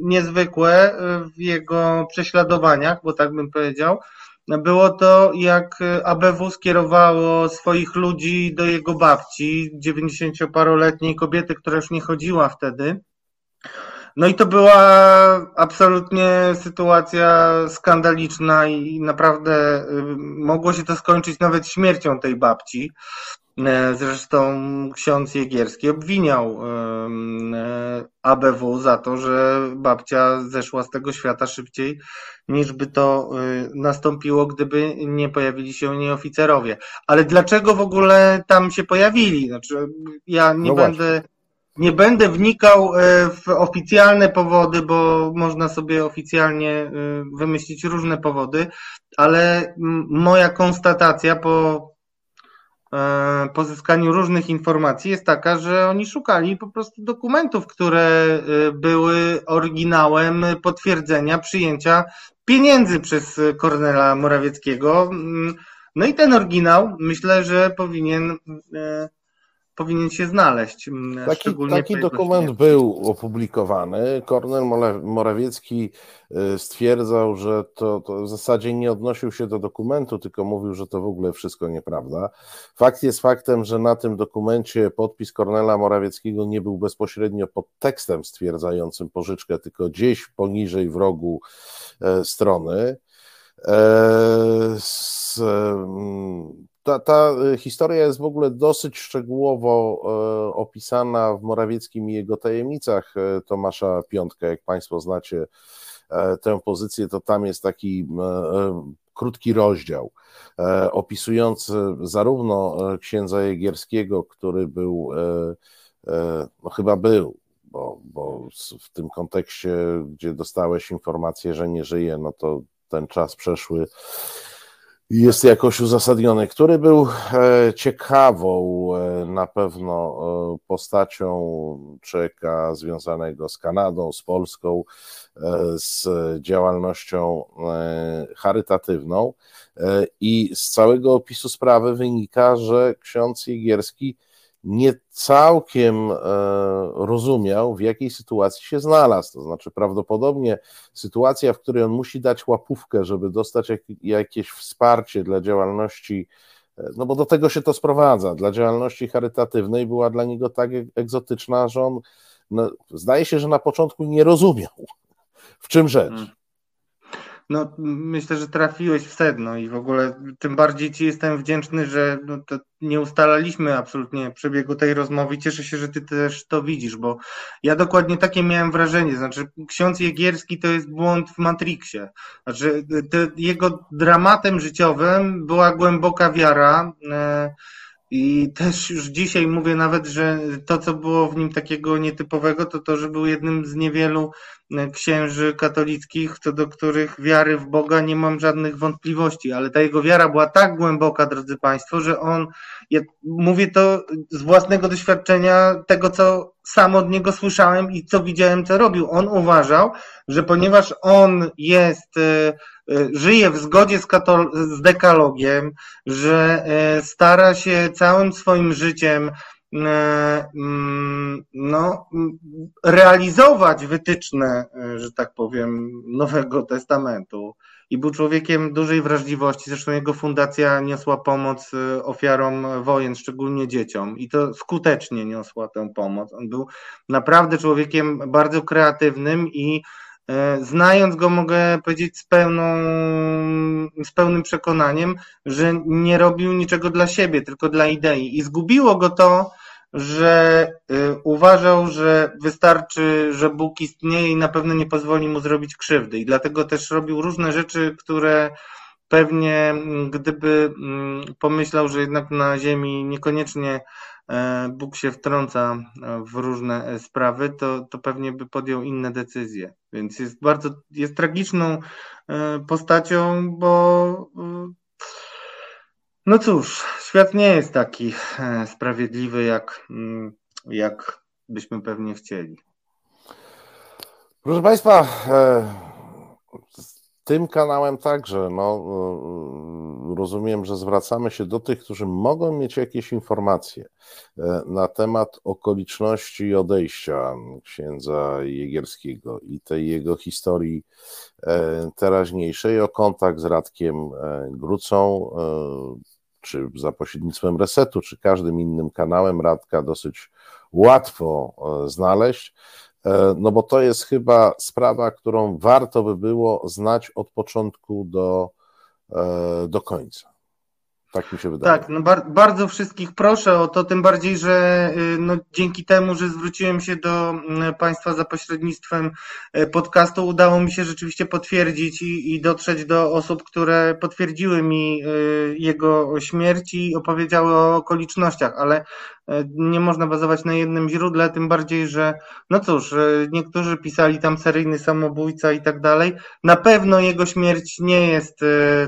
niezwykłe w jego prześladowaniach, bo tak bym powiedział, było to, jak ABW skierowało swoich ludzi do jego babci, 90-paroletniej kobiety, która już nie chodziła wtedy. No i to była absolutnie sytuacja skandaliczna i naprawdę mogło się to skończyć nawet śmiercią tej babci. E, zresztą ksiądz Jegierski obwiniał e, ABW za to, że babcia zeszła z tego świata szybciej niż by to e, nastąpiło, gdyby nie pojawili się nieoficerowie. Ale dlaczego w ogóle tam się pojawili? Znaczy, ja nie no będę. Nie będę wnikał w oficjalne powody, bo można sobie oficjalnie wymyślić różne powody, ale moja konstatacja po E, pozyskaniu różnych informacji jest taka, że oni szukali po prostu dokumentów, które e, były oryginałem potwierdzenia przyjęcia pieniędzy przez Kornela Morawieckiego. Mm, no i ten oryginał myślę, że powinien e, powinien się znaleźć. Mm, taki, taki dokument był opublikowany. Kornel Morawiecki y, stwierdzał, że to, to, w zasadzie nie odnosił się do dokumentu, tylko mówił, że to w ogóle wszystko nieprawda. Fakt jest faktem, że na tym dokumencie podpis Kornela Morawieckiego nie był bezpośrednio pod tekstem stwierdzającym pożyczkę, tylko gdzieś poniżej w rogu e, strony. E, z, ta, ta y, historia jest w ogóle dosyć szczegółowo e, opisana w Morawieckim i jego tajemnicach e, Tomasza Piątka. Jak Państwo znacie tę pozycję, to tam jest taki krótki rozdział opisujący zarówno księdza Jegierskiego, który był, no chyba był, bo, bo w tym kontekście, gdzie dostałeś informację, że nie żyje, no to ten czas przeszły jest jakoś uzasadniony, który był e, ciekawą e, na pewno e, postacią czeka związanego z Kanadą, z Polską, z działalnością charytatywną i z całego opisu sprawy wynika, że ksiądz Jegierski nie całkiem e, rozumiał, w jakiej sytuacji się znalazł. To znaczy, prawdopodobnie sytuacja, w której on musi dać łapówkę, żeby dostać jakieś wsparcie dla działalności, e, no bo do tego się to sprowadza, dla działalności charytatywnej była dla niego tak egzotyczna, że on no, zdaje się, że na początku nie rozumiał, w czym rzecz. No, myślę, że trafiłeś w sedno i w ogóle tym bardziej Ci jestem wdzięczny, że no, nie ustalaliśmy absolutnie przebiegu tej rozmowy. Cieszę się, że Ty też to widzisz, bo ja dokładnie takie miałem wrażenie. Znaczy, ksiądz Jegierski to jest błąd w Matrixie. Znaczy, jego dramatem życiowym była głęboka wiara. E, i też już dzisiaj mówię nawet, że to, co było w nim takiego nietypowego, to to, że był jednym z niewielu e, księży katolickich, co do których wiary w Boga nie mam żadnych wątpliwości, ale ta jego wiara była tak głęboka, drodzy Państwo, że on, ja mówię to z własnego doświadczenia, tego, co sam od niego słyszałem i co widziałem, co robił. On uważał, że ponieważ on jest e, żyje w zgodzie z, z dekalogiem, że e, stara się całym swoim życiem e, mm, no, realizować wytyczne, że tak powiem, Nowego Testamentu i był człowiekiem dużej wrażliwości. Zresztą jego fundacja niosła pomoc ofiarom wojen, szczególnie dzieciom, i to skutecznie niosła tę pomoc. On był naprawdę człowiekiem bardzo kreatywnym i E, znając go, mogę powiedzieć z, pełną, z pełnym przekonaniem, że nie robił niczego dla siebie, tylko dla idei. I zgubiło go to, że e, uważał, że wystarczy, że Bóg istnieje i na pewno nie pozwoli mu zrobić krzywdy. I dlatego też robił różne rzeczy, które pewnie gdyby mm, pomyślał, że jednak na Ziemi niekoniecznie E, Bóg się wtrąca e, w różne e, sprawy, to, to pewnie by podjął inne decyzje. Więc jest bardzo, jest tragiczną postacią, bo no cóż, świat nie jest taki sprawiedliwy, jak, mm, jak byśmy pewnie chcieli. Proszę Państwa, tym kanałem także, no, y, rozumiem, że zwracamy się do tych, którzy mogą mieć jakieś informacje e, na temat okoliczności odejścia księdza Jegierskiego i tej jego historii e, teraźniejszej, o kontakt z Radkiem e, Grucą, czy za pośrednictwem resetu, czy każdym innym kanałem Radka dosyć łatwo znaleźć. E, no bo to jest chyba sprawa, którą warto by było znać od początku do, e, do końca. Tak mi się wydaje. Tak, no bar bardzo wszystkich proszę o to, tym bardziej, że y, no, dzięki temu, że zwróciłem się do y, Państwa za pośrednictwem y, podcastu, udało mi się rzeczywiście potwierdzić i, i dotrzeć do osób, które potwierdziły mi jego śmierć i opowiedziały o okolicznościach, ale nie można bazować na jednym źródle, tym bardziej, że no cóż, niektórzy pisali tam seryjny samobójca i tak dalej. Na pewno jego śmierć nie jest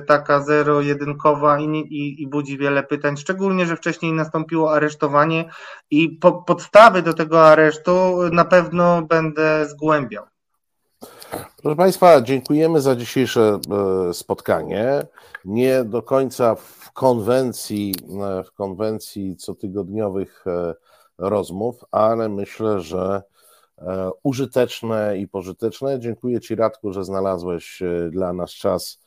taka zero-jedynkowa i, i, i budzi wiele pytań, szczególnie, że wcześniej nastąpiło aresztowanie i po, podstawy do tego aresztu na pewno będę zgłębiał. Proszę Państwa, dziękujemy za dzisiejsze spotkanie. Nie do końca konwencji, e, w konwencji cotygodniowych e, rozmów, ale myślę, że e, użyteczne i pożyteczne. Dziękuję Ci, Radku, że znalazłeś dla nas czas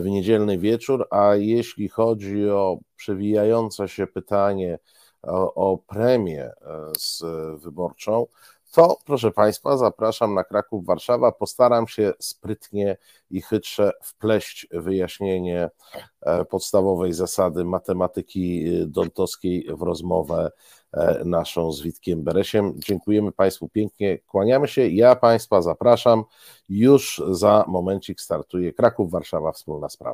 w niedzielny wieczór. A jeśli chodzi o przewijające się pytanie o, o premię z wyborczą, to proszę Państwa, zapraszam na Kraków, Warszawa. Postaram się sprytnie i chytrze wpleść wyjaśnienie e, podstawowej zasady matematyki e, dontowskiej w rozmowę e, naszą z Witkiem Beresiem. Dziękujemy Państwu pięknie, kłaniamy się. Ja Państwa zapraszam. Już za momencik startuje Kraków, Warszawa, wspólna sprawa.